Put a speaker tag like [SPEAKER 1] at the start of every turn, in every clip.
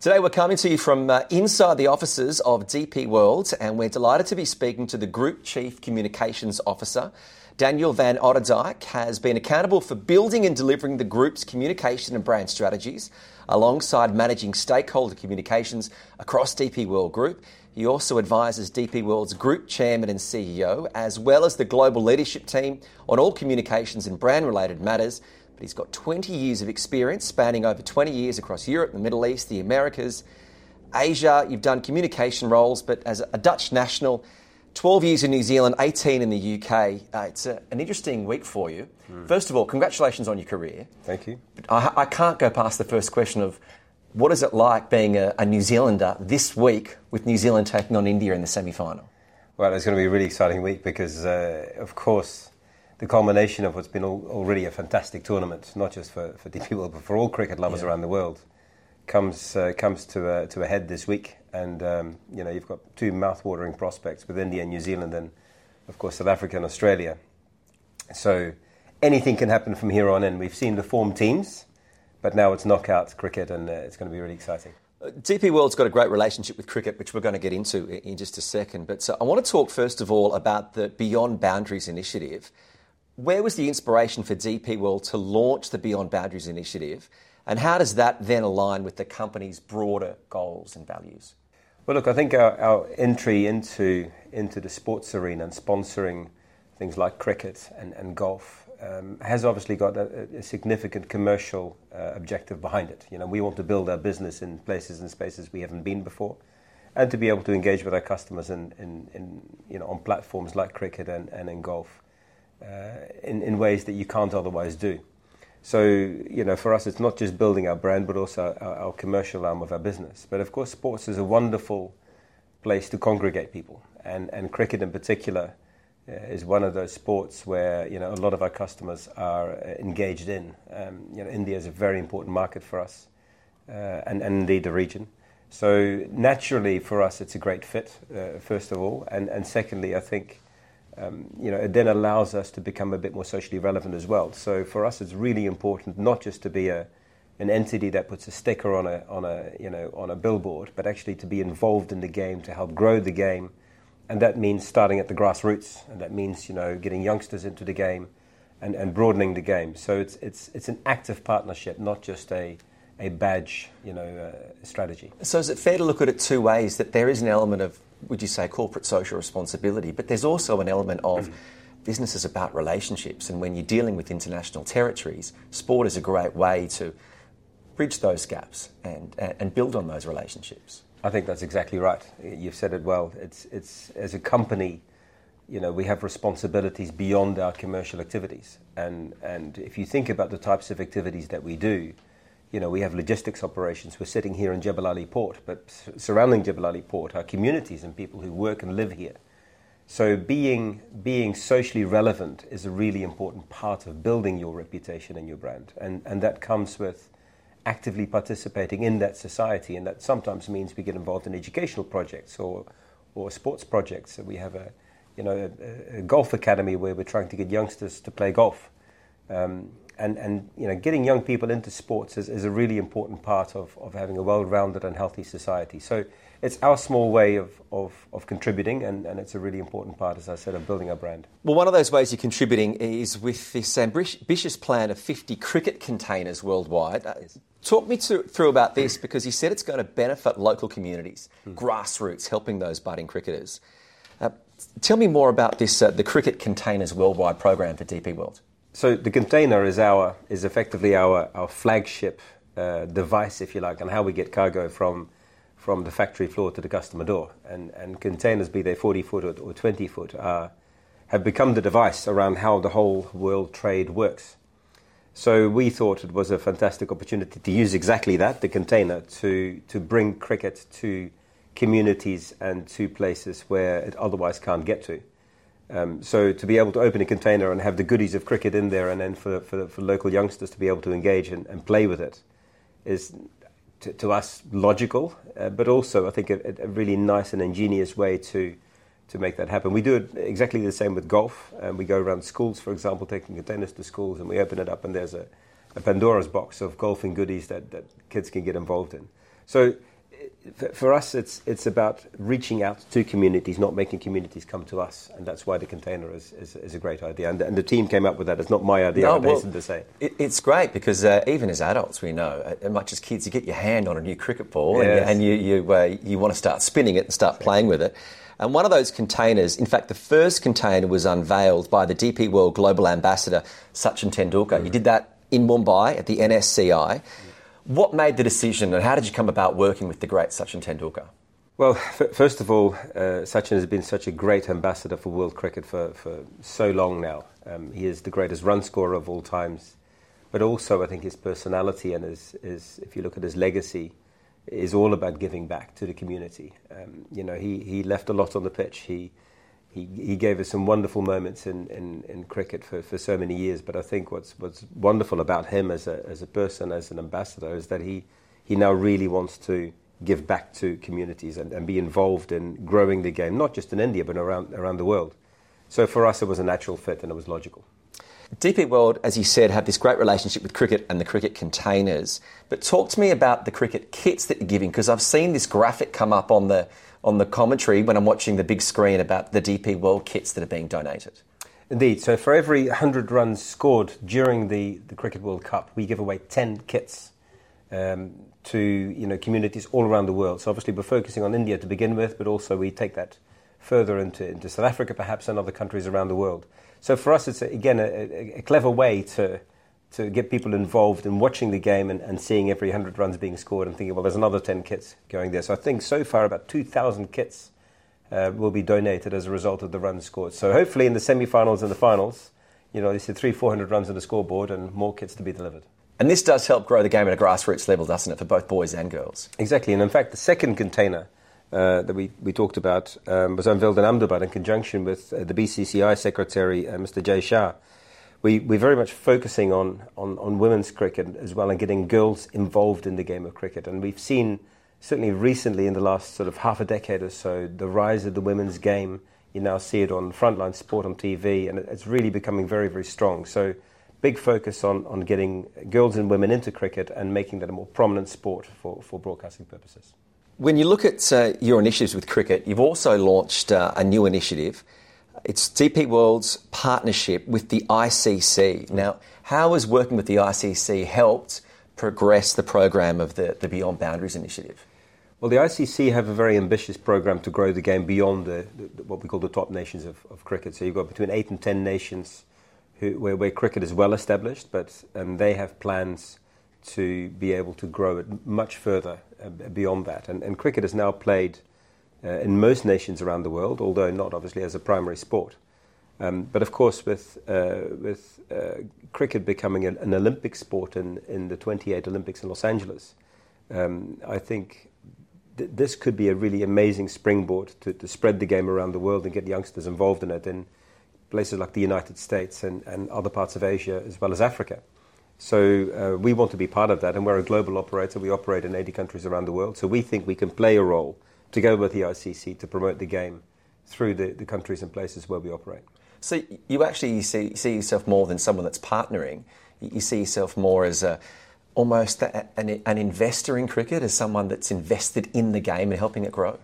[SPEAKER 1] Today, we're coming to you from uh, inside the offices of DP World, and we're delighted to be speaking to the Group Chief Communications Officer. Daniel Van Otterdijk has been accountable for building and delivering the group's communication and brand strategies, alongside managing stakeholder communications across DP World Group. He also advises DP World's Group Chairman and CEO, as well as the global leadership team, on all communications and brand related matters. But he's got 20 years of experience, spanning over 20 years across Europe, the Middle East, the Americas, Asia. You've done communication roles, but as a Dutch national, 12 years in New Zealand, 18 in the UK. Uh, it's a, an interesting week for you. First of all, congratulations on your career.
[SPEAKER 2] Thank you.
[SPEAKER 1] But I, I can't go past the first question of what is it like being a, a New Zealander this week with New Zealand taking on India in the semi final?
[SPEAKER 2] Well, it's going to be a really exciting week because, uh, of course, the culmination of what's been al- already a fantastic tournament, not just for, for DP World, but for all cricket lovers
[SPEAKER 1] Yeah.
[SPEAKER 2] around the world, comes uh, comes to a, to a head this week. And um, you know, you've got two mouth-watering prospects with India and New Zealand, and of course South Africa and Australia. So anything can happen from here on in. We've seen the form teams, but now it's knockout cricket, and uh, it's going to be really exciting.
[SPEAKER 1] DP World's got a great relationship with cricket, which we're going to get into in just a second. But so I want to talk first of all about the Beyond Boundaries initiative. Where was the inspiration for DP World to launch the Beyond Boundaries initiative? And how does that then align with the company's broader goals and values?
[SPEAKER 2] Well, look, I think our, our entry into into the sports arena and sponsoring things like cricket and, and golf um, has obviously got a, a significant commercial uh, objective behind it. You know, we want to build our business in places and spaces we haven't been before, and to be able to engage with our customers in, in, in you know on platforms like cricket and, and in golf in, in ways that you can't otherwise do. So, you know, for us, it's not just building our brand, but also our, our commercial arm of our business. But of course, sports is a wonderful place to congregate people, and, and cricket in particular uh, is one of those sports where you know a lot of our customers are uh, engaged in. Um, you know, India is a very important market for us, uh, and, and indeed the region. So naturally, for us, it's a great fit. Uh, first of all, and and secondly, I think um, you know, it then allows us to become a bit more socially relevant as well. So for us, it's really important not just to be a, an entity that puts a sticker on a, on a, you know, on a billboard, but actually to be involved in the game, to help grow the game. And that means starting at the grassroots, and that means, you know, getting youngsters into the game and, and broadening the game. So it's, it's, it's an active partnership, not just a, a badge, you know, uh, strategy.
[SPEAKER 1] So is it fair to look at it two ways? That there is an element of, would you say, corporate social responsibility, but there's also an element of business is about relationships, and when you're dealing with international territories, sport is a great way to bridge those gaps and, and, and build on those relationships.
[SPEAKER 2] I think that's exactly right. You've said it well. It's, it's as a company, you know, we have responsibilities beyond our commercial activities. And, and if you think about the types of activities that we do, you know, we have logistics operations. We're sitting here in Jebel Ali Port, but surrounding Jebel Ali Port are communities and people who work and live here. So being, being socially relevant is a really important part of building your reputation and your brand. And, and that comes with actively participating in that society. And that sometimes means we get involved in educational projects or, or sports projects. So we have a you know, a, a, golf academy where we're trying to get youngsters to play golf. Um, and, and you know, getting young people into sports is, is a really important part of, of having a well-rounded and healthy society. So it's our small way of, of, of contributing, and, and it's a really important part, as I said, of building our brand.
[SPEAKER 1] Well, one of those ways you're contributing is with this ambitious plan of 50 cricket containers worldwide. Uh, talk me to, through about this because you said it's going to benefit local communities, mm. grassroots, helping those budding cricketers. Uh, tell me more about this, uh, the Cricket Containers Worldwide program for DP World.
[SPEAKER 2] So the container is our is effectively our our flagship uh, device, if you like, and how we get cargo from from the factory floor to the customer door. And and containers, be they 40 foot or, 20 foot, are, have become the device around how the whole world trade works. So we thought it was a fantastic opportunity to use exactly that, the container, to to bring cricket to communities and to places where it otherwise can't get to. Um, so to be able to open a container and have the goodies of cricket in there, and then for, for, for local youngsters to be able to engage and, and play with it, is to, to us logical, uh, but also I think a, a, really nice and ingenious way to to make that happen. We do it exactly the same with golf. Um, we go around schools, for example, taking containers to schools, and we open it up, and there's a, a Pandora's box of golfing goodies that, that kids can get involved in. So for us, it's it's about reaching out to communities, not making communities come to us, and that's why the container is, is, is a great idea. And, and, the team came up with that. It's not my idea. No, well, to say
[SPEAKER 1] it, it's great because uh, even as adults, we know, uh, as much as kids, you get your hand on a new cricket ball yes. and, you and you you, uh, you want to start spinning it and start playing with it. And one of those containers, in fact, the first container was unveiled by the DP World Global Ambassador Sachin Tendulkar. Mm-hmm. You did that in Mumbai at the NSCI. What made the decision, and how did you come about working with the great Sachin Tendulkar?
[SPEAKER 2] Well, f- first of all, uh, Sachin has been such a great ambassador for world cricket for, for so long now. Um, he is the greatest run scorer of all times, but also I think his personality and his, his if you look at his legacy, is all about giving back to the community. Um, you know, he, he left a lot on the pitch. He he, he gave us some wonderful moments in, in, in cricket for, for so many years. But I think what's, what's wonderful about him as a, as a person, as an ambassador, is that he, he now really wants to give back to communities and, and be involved in growing the game, not just in India, but around, around the world. So for us, it was a natural fit and it was logical.
[SPEAKER 1] DP World, as you said, have this great relationship with cricket and the cricket containers. But talk to me about the cricket kits that you're giving, because I've seen this graphic come up on the on the commentary when I'm watching the big screen about the DP World kits that are being donated.
[SPEAKER 2] Indeed. So for every 100 runs scored during the, the Cricket World Cup, we give away 10 kits um, to you know communities all around the world. So obviously we're focusing on India to begin with, but also we take that further into, into South Africa perhaps and other countries around the world. So for us, it's a, again a, a, a clever way to to get people involved in watching the game and, and seeing every 100 runs being scored and thinking, well, there's another 10 kits going there. So I think so far about 2,000 kits uh, will be donated as a result of the runs scored. So hopefully in the semi-finals and the finals, you know, you see three, 400 runs on the scoreboard and more kits to be delivered.
[SPEAKER 1] And this does help grow the game at a grassroots level, doesn't it, for both boys and girls?
[SPEAKER 2] Exactly. And in fact, the second container uh, that we, we talked about um, was unveiled in Ahmedabad in conjunction with uh, the BCCI Secretary, uh, Mr. Jay Shah we, we're very much focusing on, on, on women's cricket as well and getting girls involved in the game of cricket. And we've seen, certainly recently in the last sort of half a decade or so, the rise of the women's game. You now see it on frontline sport on TV, and it's really becoming very, very strong. So, big focus on, on getting girls and women into cricket and making that a more prominent sport for, for broadcasting purposes.
[SPEAKER 1] When you look at uh, your initiatives with cricket, you've also launched uh, a new initiative it's DP World's partnership with the ICC. Now, how has working with the ICC helped progress the program of the, the Beyond Boundaries initiative?
[SPEAKER 2] Well, the ICC have a very ambitious program to grow the game beyond the, the what we call the top nations of, of, cricket. So you've got between eight and ten nations who, where, where, cricket is well established, but um, they have plans to be able to grow it much further uh, beyond that. And, and cricket is now played uh, in most nations around the world, although not obviously as a primary sport. Um, but of course, with, uh, with uh, cricket becoming an, an, Olympic sport in, in the 28 Olympics in Los Angeles, um, I think th- this could be a really amazing springboard to, to spread the game around the world and get youngsters involved in it in places like the United States and, and other parts of Asia as well as Africa. So uh, we want to be part of that, and we're a global operator. We operate in 80 countries around the world, so we think we can play a role together with the ICC to promote the game through the, the countries and places where we operate.
[SPEAKER 1] So you actually see, see yourself more than someone that's partnering. You see yourself more as a almost a, an, an investor in cricket, as someone that's invested in the game and helping it grow.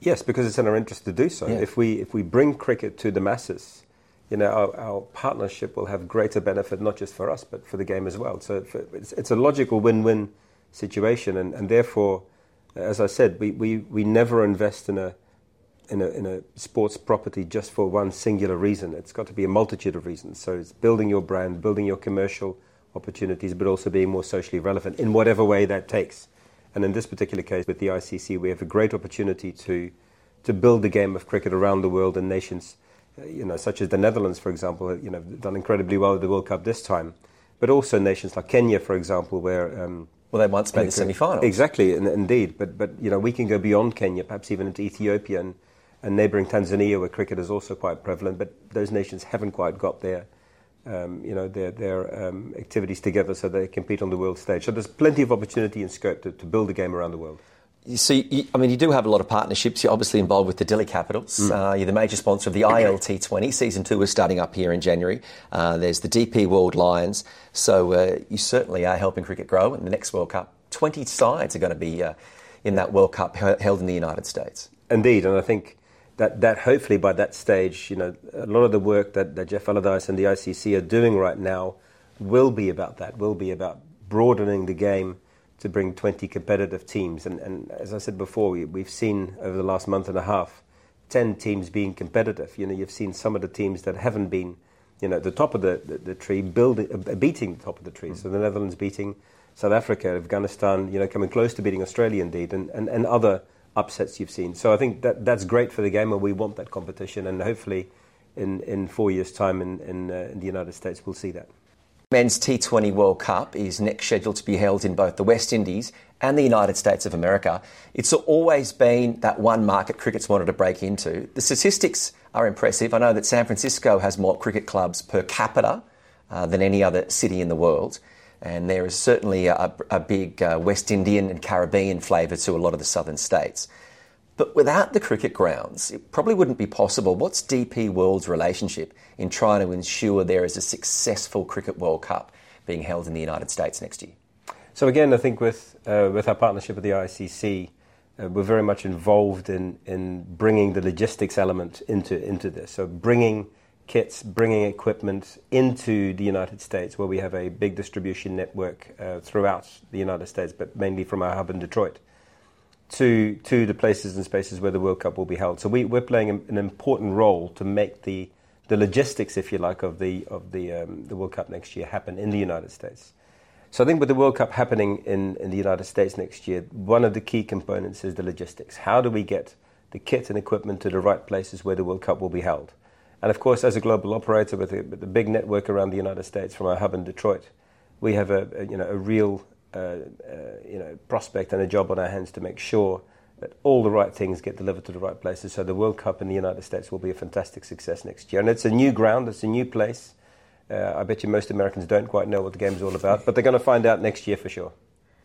[SPEAKER 2] Yes, because it's in our interest to do so.
[SPEAKER 1] Yeah.
[SPEAKER 2] If we if we bring cricket to the masses, you know, our, our, partnership will have greater benefit not just for us but for the game as well. So it's, it's a logical win-win situation, and, and therefore, as I said, we, we, we never invest in a in a, in a sports property just for one singular reason. It's got to be a multitude of reasons. So it's building your brand, building your commercial opportunities, but also being more socially relevant in whatever way that takes. And in this particular case, with the ICC, we have a great opportunity to to build the game of cricket around the world and nations, uh, you know, such as the Netherlands, for example, you know, done incredibly well with the World Cup this time, but also nations like Kenya, for example, where um,
[SPEAKER 1] well, they once made the semi-final.
[SPEAKER 2] Exactly, indeed. But but you know, we can go beyond Kenya, perhaps even into Ethiopia and and neighbouring Tanzania, where cricket is also quite prevalent, but those nations haven't quite got their, um, you know, their, their um, activities together so they compete on the world stage. So there's plenty of opportunity and scope to, to build a game around the world.
[SPEAKER 1] So, you, I mean, you do have a lot of partnerships. You're obviously involved with the Delhi Capitals. Mm. Uh, you're the major sponsor of the ILT20. Season two is starting up here in January. Uh, there's the DP World Lions. So uh, you certainly are helping cricket grow. In the next World Cup, 20 sides are going to be uh, in that World Cup held in the United States.
[SPEAKER 2] Indeed, and I think that, that hopefully by that stage, you know, a lot of the work that, that Geoff Allardice and the ICC are doing right now will be about that, will be about broadening the game to bring 20 competitive teams. And, and as I said before, we, we've seen over the last month and a half 10 teams being competitive. You know, you've seen some of the teams that haven't been, you know, the top of the, the, the tree, building, uh, beating the top of the tree. Mm-hmm. So the Netherlands beating South Africa, Afghanistan, you know, coming close to beating Australia indeed, and, and, and other upsets you've seen. So I think that that's great for the game, and we want that competition. And hopefully, in, in four years' time in, in, uh, in the United States, we'll see that.
[SPEAKER 1] Men's T20 World Cup is next scheduled to be held in both the West Indies and the United States of America. It's always been that one market cricket's wanted to break into. The statistics are impressive. I know that San Francisco has more cricket clubs per capita uh, than any other city in the world. And there is certainly a, a big uh, West Indian and Caribbean flavour to a lot of the southern states. But without the cricket grounds, it probably wouldn't be possible. What's DP World's relationship in trying to ensure there is a successful Cricket World Cup being held in the United States next year?
[SPEAKER 2] So again, I think with uh, with our partnership with the ICC, uh, we're very much involved in in bringing the logistics element into into this. So bringing kits, bringing equipment into the United States, where we have a big distribution network uh, throughout the United States, but mainly from our hub in Detroit, to to the places and spaces where the World Cup will be held. So we, we're playing an important role to make the the logistics, if you like, of the of the um, the World Cup next year happen in the United States. So I think with the World Cup happening in, in the United States next year, one of the key components is the logistics. How do we get the kit and equipment to the right places where the World Cup will be held? And of course, as a global operator with a, with a big network around the United States from our hub in Detroit, we have a, a you know a real you know prospect and a job on our hands to make sure that all the right things get delivered to the right places. So the World Cup in the United States will be a fantastic success next year, and it's a new ground, it's a new place. Uh, I bet you most Americans don't quite know what the game is all about, but they're going to find out next year for sure.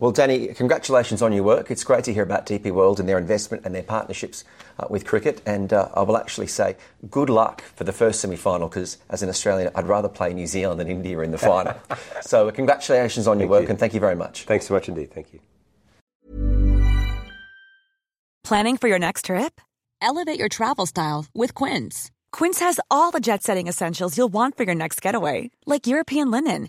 [SPEAKER 1] Well, Danny, congratulations on your work. It's great to hear about DP World and their investment and their partnerships uh, with cricket. And uh, I will actually say good luck for the first semi final because, as an Australian, I'd rather play New Zealand than India in the final. so, congratulations on your work you. and thank you very much.
[SPEAKER 2] Thanks so much indeed. Thank you.
[SPEAKER 3] Planning for your next trip? Elevate your travel style with Quince. Quince has all the jet setting essentials you'll want for your next getaway, like European linen